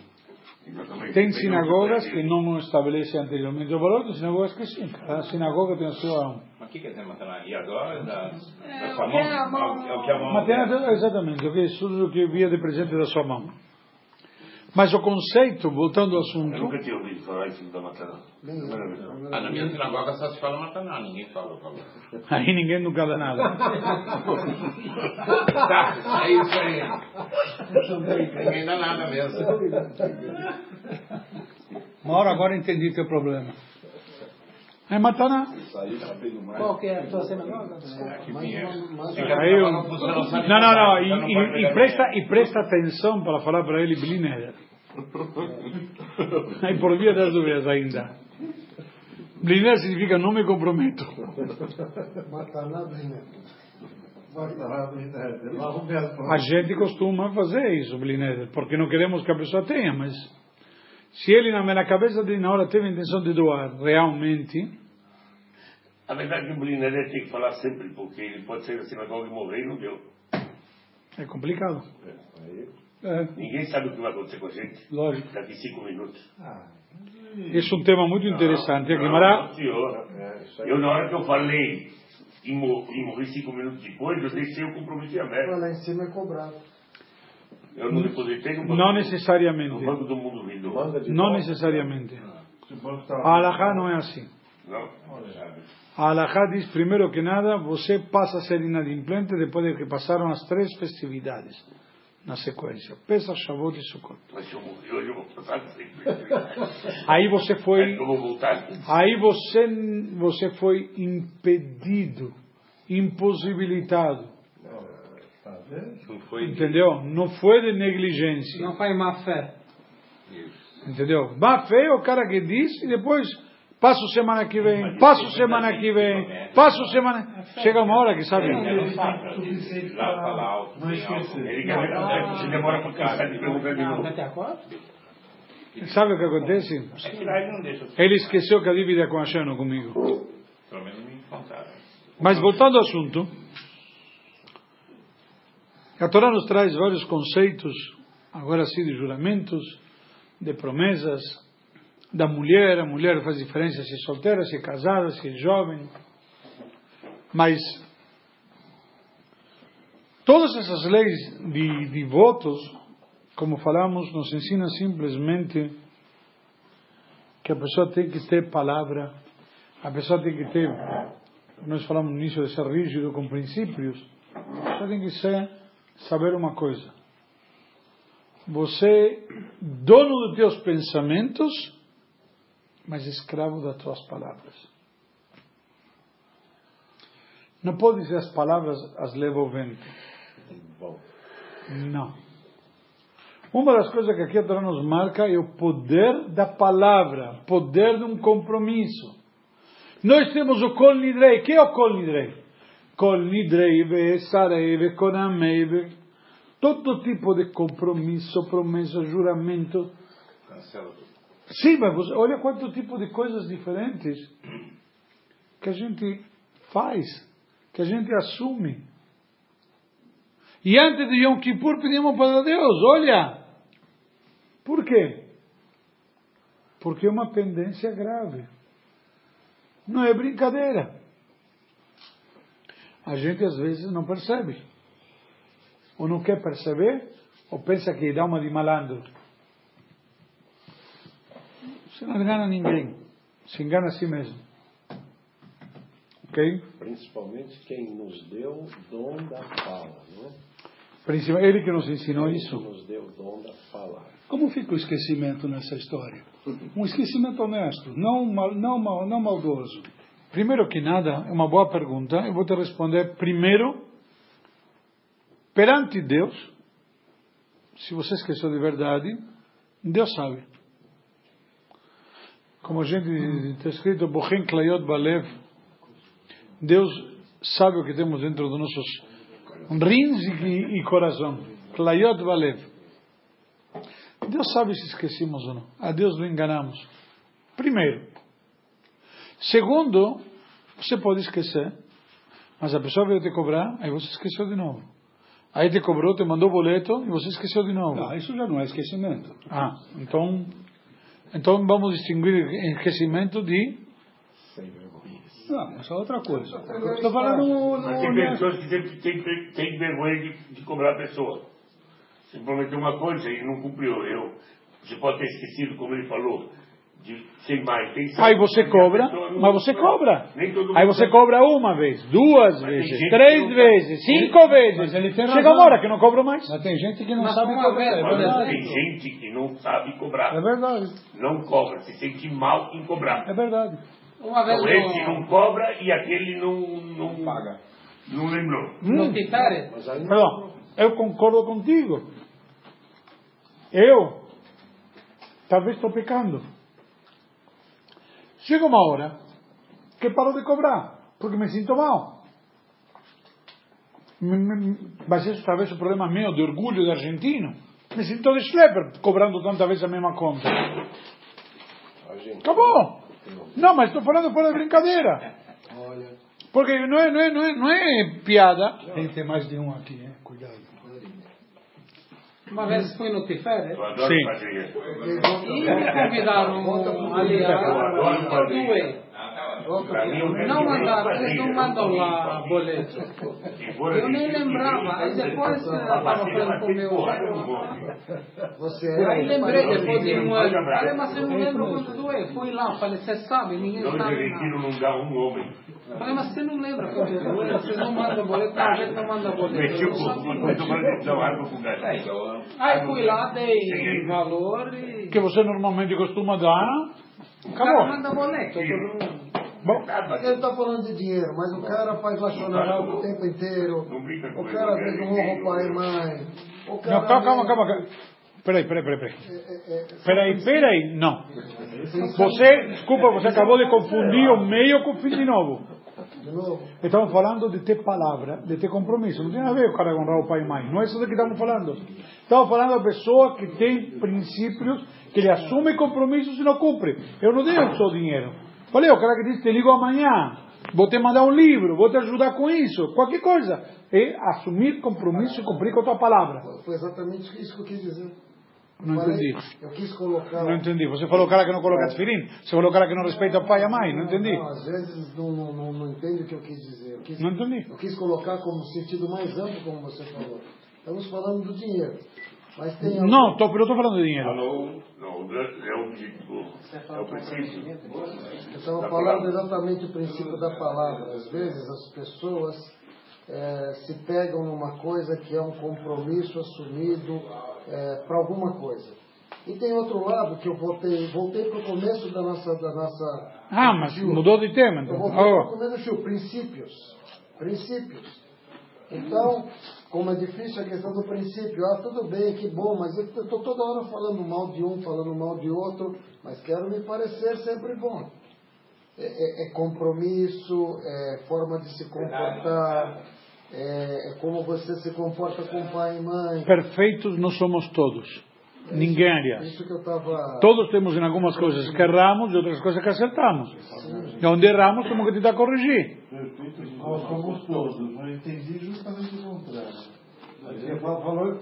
Tem sinagogas que não estabelecem anteriormente o valor, tem sinagogas que sim. Cada sinagoga tem a sua. Mas o que quer dizer Mataná? E agora? Da, da É, sua o que a mão? mão- É o que a mão. Matemática, exatamente, o que surge o que via de presente da sua mão. Mas o conceito, voltando ao Eu assunto, nunca tinha ouvido falar isso da Mataná. Ah, na minha sinagoga só se fala Mataná, ninguém fala o (laughs) aí ninguém nunca dá nada. Tá, é isso aí. Ninguém dá nada mesmo. Mauro, agora entendi teu problema. É Mataná. Qual que é a tua sinagoga? Não, não, não. E, e- e presta, e presta atenção para falar para ele Blineder. Aí por via das dúvidas ainda. Blineder significa não me comprometo. Arrumei as A gente costuma fazer isso, Blineder, porque não queremos que a pessoa tenha, mas se ele na na cabeça dele na hora teve a intenção de doar realmente, A verdade é que o Blinéder tem que falar sempre, porque ele pode sair da sinagoga e morrer e não deu. é complicado. É, Ninguém sabe o que vai acontecer com a gente Lógico. daqui cinco minutos. Esse é um tema muito interessante. Não, Guimarães não, senhor. Eu, na hora que eu falei e, mo morri cinco minutos depois, eu deixei o compromisso aberto. Lá em cima é cobrado. Eu não depositei no banco, não no necessariamente. banco do mundo vindo. Não necessariamente. Tá A Alahá não é assim. Não? A Alahá diz, primeiro que nada, você passa a ser inadimplente depois de que passaram as três festividades na sequência. Pesach, Shavuot e Sukkot. Mas se eu morrer hoje, eu vou passar sempre. (laughs) Aí você foi, eu vou voltar. aí você, você foi impedido, impossibilitado. Não foi de- Entendeu? Não foi de negligência. Não faz má fé. Entendeu? Má fé é o cara que diz e depois passo semana que vem, passo semana que vem, passo semana. Chega uma hora que sabe. Ele fala alto, bem alto. Ele demora para cansar de perguntar de novo. Até agora? Sabe o que acontece? É ele não esqueceu que a dívida é com Hashem, não comigo. Pelo menos me contaram. Mas voltando ao assunto, a Torá nos traz vários conceitos, agora sim, de juramentos, de promessas, da mulher, a mulher faz diferença se é solteira, se é casada, se é jovem. Mas todas essas leis de, de votos, como falamos, nos ensinam simplesmente que a pessoa tem que ter palavra, a pessoa tem que ter, nós falamos no início de ser rígido com princípios, a pessoa tem que ser, saber uma coisa. Você, dono dos teus pensamentos, mas escravo das tuas palavras. Não pode dizer as palavras as leva o vento. Não. Uma das coisas que aqui a Torá nos marca é o poder da palavra, poder de um compromisso. Nós temos o Kol Nidrei. O que é o Kol Nidrei? Kol Nidrei, Vesarei, Vekonamei, ve- todo tipo de compromisso, promessa, juramento. Cancela tudo. Sim, mas você, olha quanto tipo de coisas diferentes que a gente faz, que a gente assume. E antes de Yom Kippur pedimos para Deus, olha, por quê? Porque é uma pendência grave. Não é brincadeira. A gente às vezes não percebe. Ou não quer perceber, ou pensa que dá uma de malandro. Você não engana ninguém. Se engana a si mesmo. Ok? Principalmente quem nos deu o dom da fala, não é? Principalmente ele que nos ensinou Quem isso. nos deu o dom da fala. Como fica o esquecimento nessa história? Um esquecimento honesto, não, mal, não, mal, não maldoso. Primeiro que nada, é uma boa pergunta. Eu vou te responder primeiro, perante Deus, se você esqueceu de verdade, Deus sabe. Como a gente está escrito, Bochen Klayot Balev, Deus sabe o que temos dentro dos nossos rins e, e coração. Klayot Balev. Deus sabe se esquecemos ou não. A Deus não enganamos. Primeiro. Segundo, você pode esquecer, mas a pessoa veio te cobrar, aí você esqueceu de novo. Aí te cobrou, te mandou boleto e você esqueceu de novo. Não, isso já não é esquecimento. Ah, então, então vamos distinguir esquecimento de. Não, isso é outra coisa. Estou falando no, Mas tem pessoas que tem, tem, tem vergonha de, de cobrar a pessoa. Você prometeu uma coisa e não cumpriu. Eu, você pode ter esquecido, como ele falou, de sem mais. Tem Aí você cobra, mas você cobra. Aí você sabe. cobra uma vez, duas Mas vezes, três vezes, cinco vezes. Mas ele tem Chega uma hora que não cobra mais. Mas tem gente que não Mas sabe cobrar. É verdade. Tem gente que não sabe cobrar. É verdade. Não cobra. Se sente mal em cobrar. É verdade. Uma vez Então esse não cobra e aquele não, não paga. Não lembrou. aí não, Perdão, eu concordo contigo. Eu talvez estou pecando. Chega uma hora que paro de cobrar, porque me sinto mal. Mas isso talvez um problema meu, de orgulho de argentino. Me sinto de schlepper, cobrando tanta vez a mesma conta. Acabou. Não, mas estou falando fora de brincadeira. Porque não é, não é, não é, não é piada. Tem que ter mais de um aqui, hein? Cuidado. Uma vez fui no Tiferet. Eu adoro Sim. e me convidaram ali a adoro fazer Não mandaram, eles não eu mandam lá boleto. Eu nem assim, lembrava, aí depois eu estava falando com o meu Você Aí é. lembrei depois de um ano. Falei, mas eu não lembro quando doeu. Fui lá, falei, você sabe, ninguém sabe argentino nada. não dá um homem. Falei, mas você não lembra quando doeu? Vocês não mandam boleto, a gente não manda boleto. Meti Eu o cu. Aí fui lá, dei valor e... Que você normalmente costuma dar. O cara Acabou. manda boleto, todo mundo. Bom, ele está falando de dinheiro, mas o cara faz lachonará o tempo inteiro. Não O cara não quer um honro ninguém. pai e mãe. O cara não, calma, calma, calma. Peraí, peraí, peraí. Peraí, peraí. Não. Você, desculpa, você acabou de confundir o meio com o fim de novo. Estamos falando de ter palavra, de ter compromisso. Não tem nada a ver o cara honrar o pai e mãe. Não é isso que estamos falando. Estamos falando da pessoa que tem princípios, que ele assume compromissos e não cumpre. Eu não dei só dinheiro. Falei, o cara que disse, te ligo amanhã, vou te mandar um livro, vou te ajudar com isso, qualquer coisa. É assumir compromisso e cumprir com a tua palavra. foi exatamente isso que eu quis dizer. Não Falei, entendi. Eu quis colocar. Não entendi. Você falou o cara que não coloca tefilim? Você falou o cara que não respeita o pai e a mãe? Não entendi. Não, às vezes não, não, não, entende o que eu quis dizer. Eu quis, Não entendi. eu quis colocar como sentido mais amplo, como você falou. Estamos falando do dinheiro. Mas tem algum- Não, tô, eu estou falando de dinheiro. não, não, é o, tipo, é o princípio. Eu estava falando exatamente o princípio da palavra. Às vezes as pessoas eh, se pegam numa coisa que é um compromisso assumido para alguma coisa. E tem outro lado que eu voltei, voltei para o começo da nossa, da nossa. Ah, mas mudou de tema, Eu então. voltei para o Oh. começo princípios. Princípios. Então, como é difícil a questão do princípio, ah, tudo bem, que bom, mas eu estou toda hora falando mal de um, falando mal de outro, mas quero me parecer sempre bom. É, é- é compromisso, é forma de se comportar, é, é como você se comporta com pai e mãe. Perfeitos não somos todos. Ninguém, aliás. Eu estava. Todos temos em algumas coisas que erramos e outras coisas que acertamos. E onde erramos, temos que tentar corrigir. Perfeitos nós somos todos. Eu entendi justamente o contrário. Falou,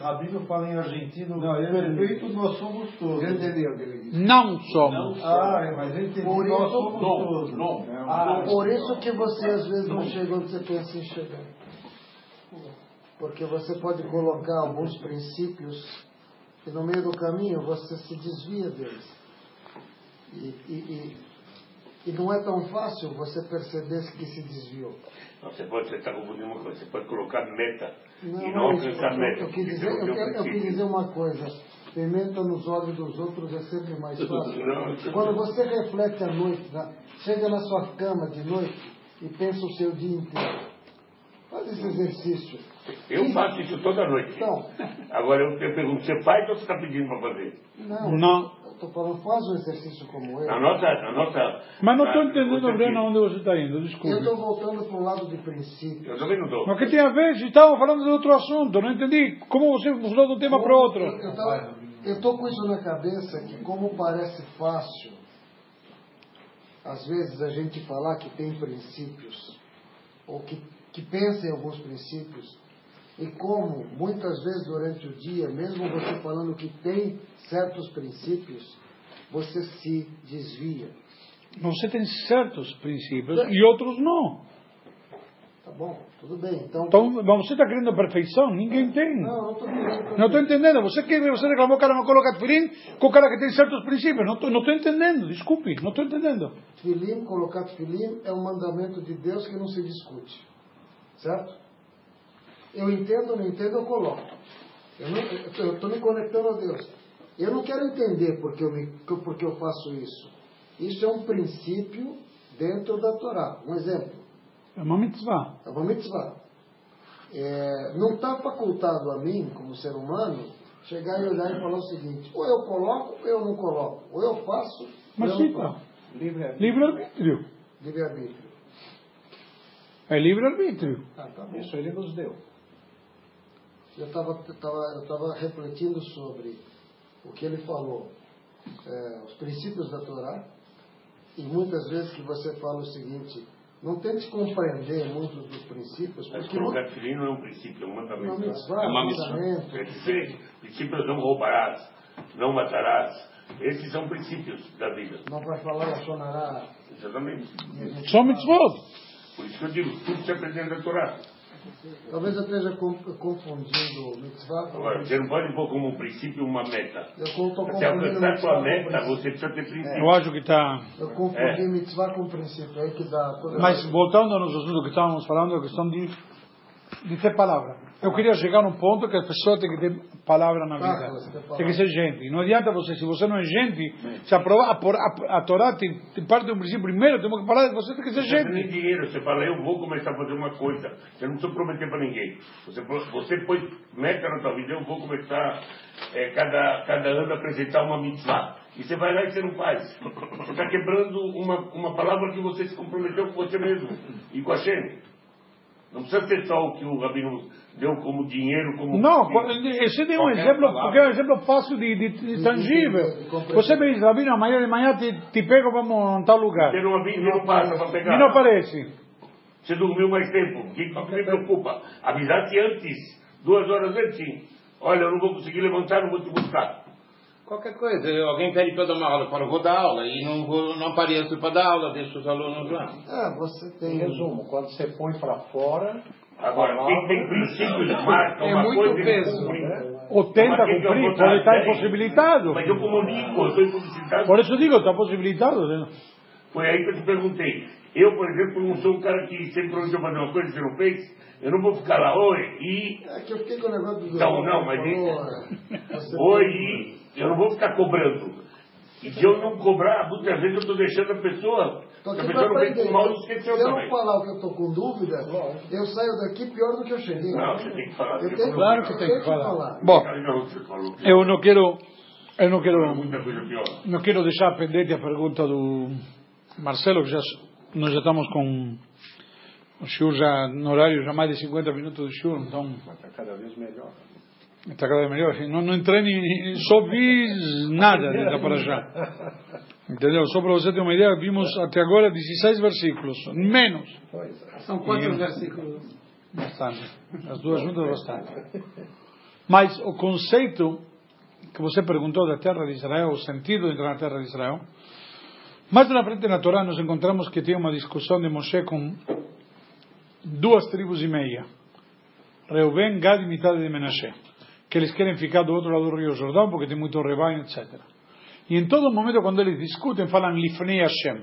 Rabino fala em argentino, perfeitos nós somos todos. Eu entendi o que ele disse. Não somos. Ah, é, mas eu entendi, Por nós isso- somos todos. não. Ah, Por isso que você às vezes não chega onde você pensa em chegar. Porque você pode colocar alguns princípios e no meio do caminho você se desvia deles. E, e, e, e não é tão fácil você perceber que se desviou. Não, Você pode, está confundindo uma coisa, você pode colocar meta Não, e não alcançar eu, meta. eu, dizer, é eu, teu quero- eu quis dizer uma coisa. Pimenta nos olhos dos outros é sempre mais fácil. Não, Quando você reflete à noite, chega na sua cama de noite e pensa o seu dia inteiro. Faz esse exercício. Eu faço isso toda noite. Então. Agora eu te pergunto, você faz ou você está pedindo para fazer? Não. Não. Eu estou falando, faz um exercício como Na esse. nossa. Na nossa Mas não estou entendendo bem diz. aonde você está indo, Eu desculpe. estou voltando para um lado de princípio. Eu também não estou. Mas o que tem a ver? Estavam falando de outro assunto, não entendi. Como você mudou de um tema para outro? Eu estou com isso na cabeça que como parece fácil, às vezes a gente falar que tem princípios, ou que, que pensa em alguns princípios, e como muitas vezes durante o dia, mesmo você falando que tem certos princípios, você se desvia. Você tem certos princípios e outros não. Tá bom? Tudo bem. Então, Então, você está querendo a perfeição? Ninguém tem. não, não estou entendendo. Você, que, você reclamou que o cara não coloca tefilim com o cara que tem certos princípios. Não estou não estou entendendo. Desculpe, não estou entendendo. Filim, colocar filim é um mandamento de Deus que não se discute. Certo? Eu entendo ou não entendo, eu coloco. Eu estou me conectando a Deus. Eu não quero entender porque eu, me, porque eu faço isso. Isso é um princípio dentro da Torá. Um exemplo. É uma mitzvah. É uma mitzvah. É, não está facultado a mim, como ser humano, chegar e olhar e falar o seguinte: ou eu coloco ou eu não coloco. Ou eu faço Mas ou eu sim, faço. livre-arbítrio. Livre-arbítrio. É livre-arbítrio. Ah, tá. Isso ele nos deu. Eu estava tava, eu tava refletindo sobre o que ele falou, é, os princípios da Torá, e muitas vezes que você fala o seguinte, não tente compreender muitos dos princípios, Mas porque colocar filho não é um princípio, é um não, mandamento. mitzvah, É uma mitzvah. mandamento, É diferente. Princípios não roubarás, não matarás. Esses são princípios da vida. não vai falar Lachonará. Exatamente. Só mitzvot. Por isso que eu digo, tudo se aprende na Torá. Talvez eu esteja confundindo mitzvah com Agora, você não pode pôr como um princípio uma meta. Eu confundindo alcançar a mitzvah sua com meta, princípio. você precisa ter princípio. Eu acho que está. Eu confundi É. mitzvah com princípio, é aí que dá toda Mas voltando ao nosso assunto que estávamos falando, a questão de de ter palavra. Eu queria chegar num ponto que a pessoa tem que ter palavra na vida. Tem. Tem que ser gente. Não adianta você, se você não é gente, se aprovar, a, a, Torá tem, tem parte do princípio. Primeiro, temos que falar, você tem que ser Você não tem gente. dinheiro, você fala, eu vou começar a fazer uma coisa. Você não precisa prometer para ninguém. Você, você põe meta na sua vida, eu vou começar é, cada, cada ano a apresentar uma mitzvah. E você vai lá e você não faz. Você está quebrando uma, uma palavra que você se comprometeu com você mesmo e com a Shem. Não precisa ser só o que o Rabino deu como dinheiro, como. Não, esse deu um exemplo, palavra. porque é um exemplo fácil de, de, de tangível. Você me diz, Rabino, amanhã de manhã te, te pego, vamos em tal lugar. Vida e não passa para pegar. E não aparece. Você dormiu mais tempo. O que, que me preocupa? Avisasse antes, duas horas antes. Olha, eu não vou conseguir levantar, não vou te buscar. Qualquer coisa, alguém pede para dar uma aula, eu falo, vou dar aula, e não, vou, não apareço para dar aula, deixo os alunos lá. Ah, você Em tem. resumo, quando você põe para fora, Agora, quem tem princípios marca É uma muito coisa peso. Ou tenta Mas quem que eu cumprir, pode estar impossibilitado. Mas eu comunico, eu estou impossibilitado. Por isso digo, está possibilitado. né? Foi aí que eu te perguntei. Eu, por exemplo, não sou um cara que sempre prometeu fazer uma coisa e você não fez. Eu não vou ficar lá, oi, e... É que eu fiquei com o negócio do Não, não, mas Você (laughs) Oi, e... Eu não vou ficar cobrando. E se eu não cobrar, muitas vezes eu estou deixando a pessoa... Tô a aqui pessoa pra não vem aprender. Se eu não falar o que eu tô com dúvida, eu saio daqui pior do que eu cheguei. Não, você tem que falar. Eu tenho, Claro que tem que falar. Bom, que eu não quero, eu não quero, não quero deixar pendente a pergunta do Marcelo, que já, nós já estamos com o shiur já no horário já mais de 50 minutos do shiur, então mas está cada vez melhor. está cada vez melhor. Não, não entrei nem, só vi nada de para já. (laughs) Entendeu? Só para você ter uma ideia, vimos até agora 16 versículos, menos. São quantos E- versículos? Bastante. As duas juntas, bastante. Mas o conceito que você perguntou da terra de Israel, o sentido de entrar na terra de Israel, mais na frente na Torá nós encontramos que tem uma discussão de Moshe com duas tribos e meia. Reuben, Gad e metade de Menashe. Que eles querem ficar do outro lado do rio Jordão porque tem muito rebanho, etc. E em todo momento, quando eles discutem, falam Lifnei Hashem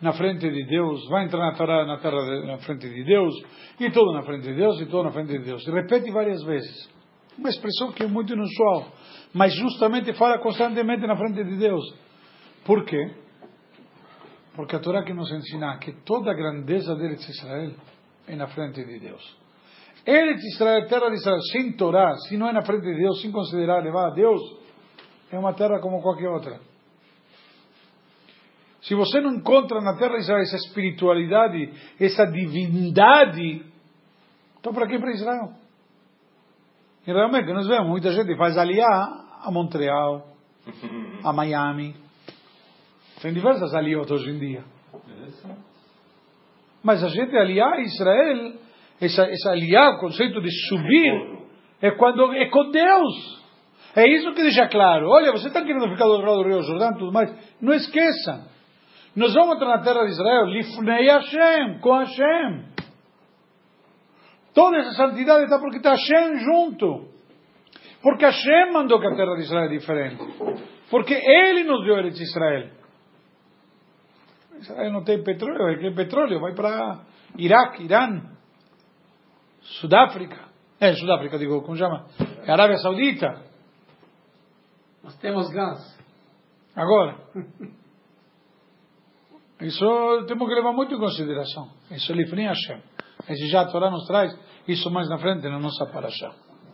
na frente de Deus, vai entrar na terra, na, terra de- na frente de Deus, e tudo na frente de Deus, e tudo na frente de Deus. Repete várias vezes. Uma expressão que é muito inusual, mas justamente fala constantemente na frente de Deus. Por quê? Porque a Torá que nos ensina que toda a grandeza de Eretz Israel é na frente de Deus. Eretz Israel, terra de Israel, sem Torá, se não é na frente de Deus, sem considerar levar a Deus, é uma terra como qualquer outra. Se você não encontra na terra de Israel essa espiritualidade, essa divindade, então para que para Israel? E realmente nós vemos, muita gente faz aliá a Montreal, (laughs) a Miami. Tem diversas aliot hoje em dia. Mas a gente aliar a Israel, essa, essa aliar, o conceito de subir, é quando é com Deus. É isso que deixa claro. Olha, você está querendo ficar do outro lado do Rio Jordão e tudo mais. Não esqueçam. Nós vamos entrar na terra de Israel, Lifnei Hashem, com Hashem. Toda essa santidade está porque está Hashem junto. Porque Hashem mandou que a terra de Israel é diferente. Porque Ele nos deu Eretz Israel. Israel não tem petróleo, é que petróleo vai para Iraque, Irã, Sudáfrica. É, Sudáfrica, digo, como chama? É Arábia Saudita. Nós temos gás. Agora. (laughs) Isso temos que levar muito em consideração. Isso é Lifnei Hashem. Esse já a Torá nos traz isso mais na frente na nossa paraxá.